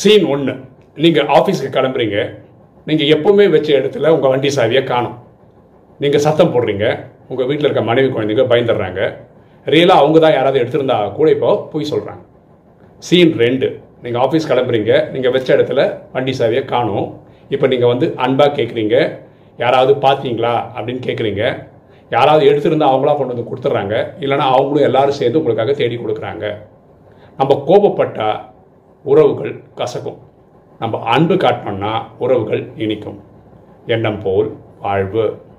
Scene ஒன்று நீங்கள் ஆஃபீஸுக்கு கிளம்புறீங்க. நீங்கள் எப்போவுமே வச்ச இடத்துல உங்கள் வண்டி சாவியை காணும். நீங்கள் சத்தம் போடுறீங்க. உங்கள் வீட்டில் இருக்க மனைவி குழந்தைங்க பயந்துடுறாங்க. ரியலாக அவங்க தான் யாராவது எடுத்திருந்தா கூட இப்போ போய் சொல்கிறாங்க சீன் ரெண்டு. நீங்கள் ஆஃபீஸ் கிளம்புறீங்க. நீங்கள் வச்ச இடத்துல வண்டி சாவியை காணும். இப்போ நீங்கள் வந்து அன்பாக கேட்குறீங்க யாராவது பார்த்தீங்களா அப்படின்னு கேட்குறீங்க யாராவது எடுத்திருந்தா அவங்களா கொண்டு வந்து கொடுத்துட்றாங்க. இல்லைனா அவங்களும் எல்லாரும் சேர்ந்து உங்களுக்காக தேடி கொடுக்குறாங்க. நம்ம கோபப்பட்டால் உறவுகள் கசக்கும். நம்ம அன்பு காட்டினோம்னா உறவுகள் இனிக்கும். எண்ணம் போல் வாழ்வு.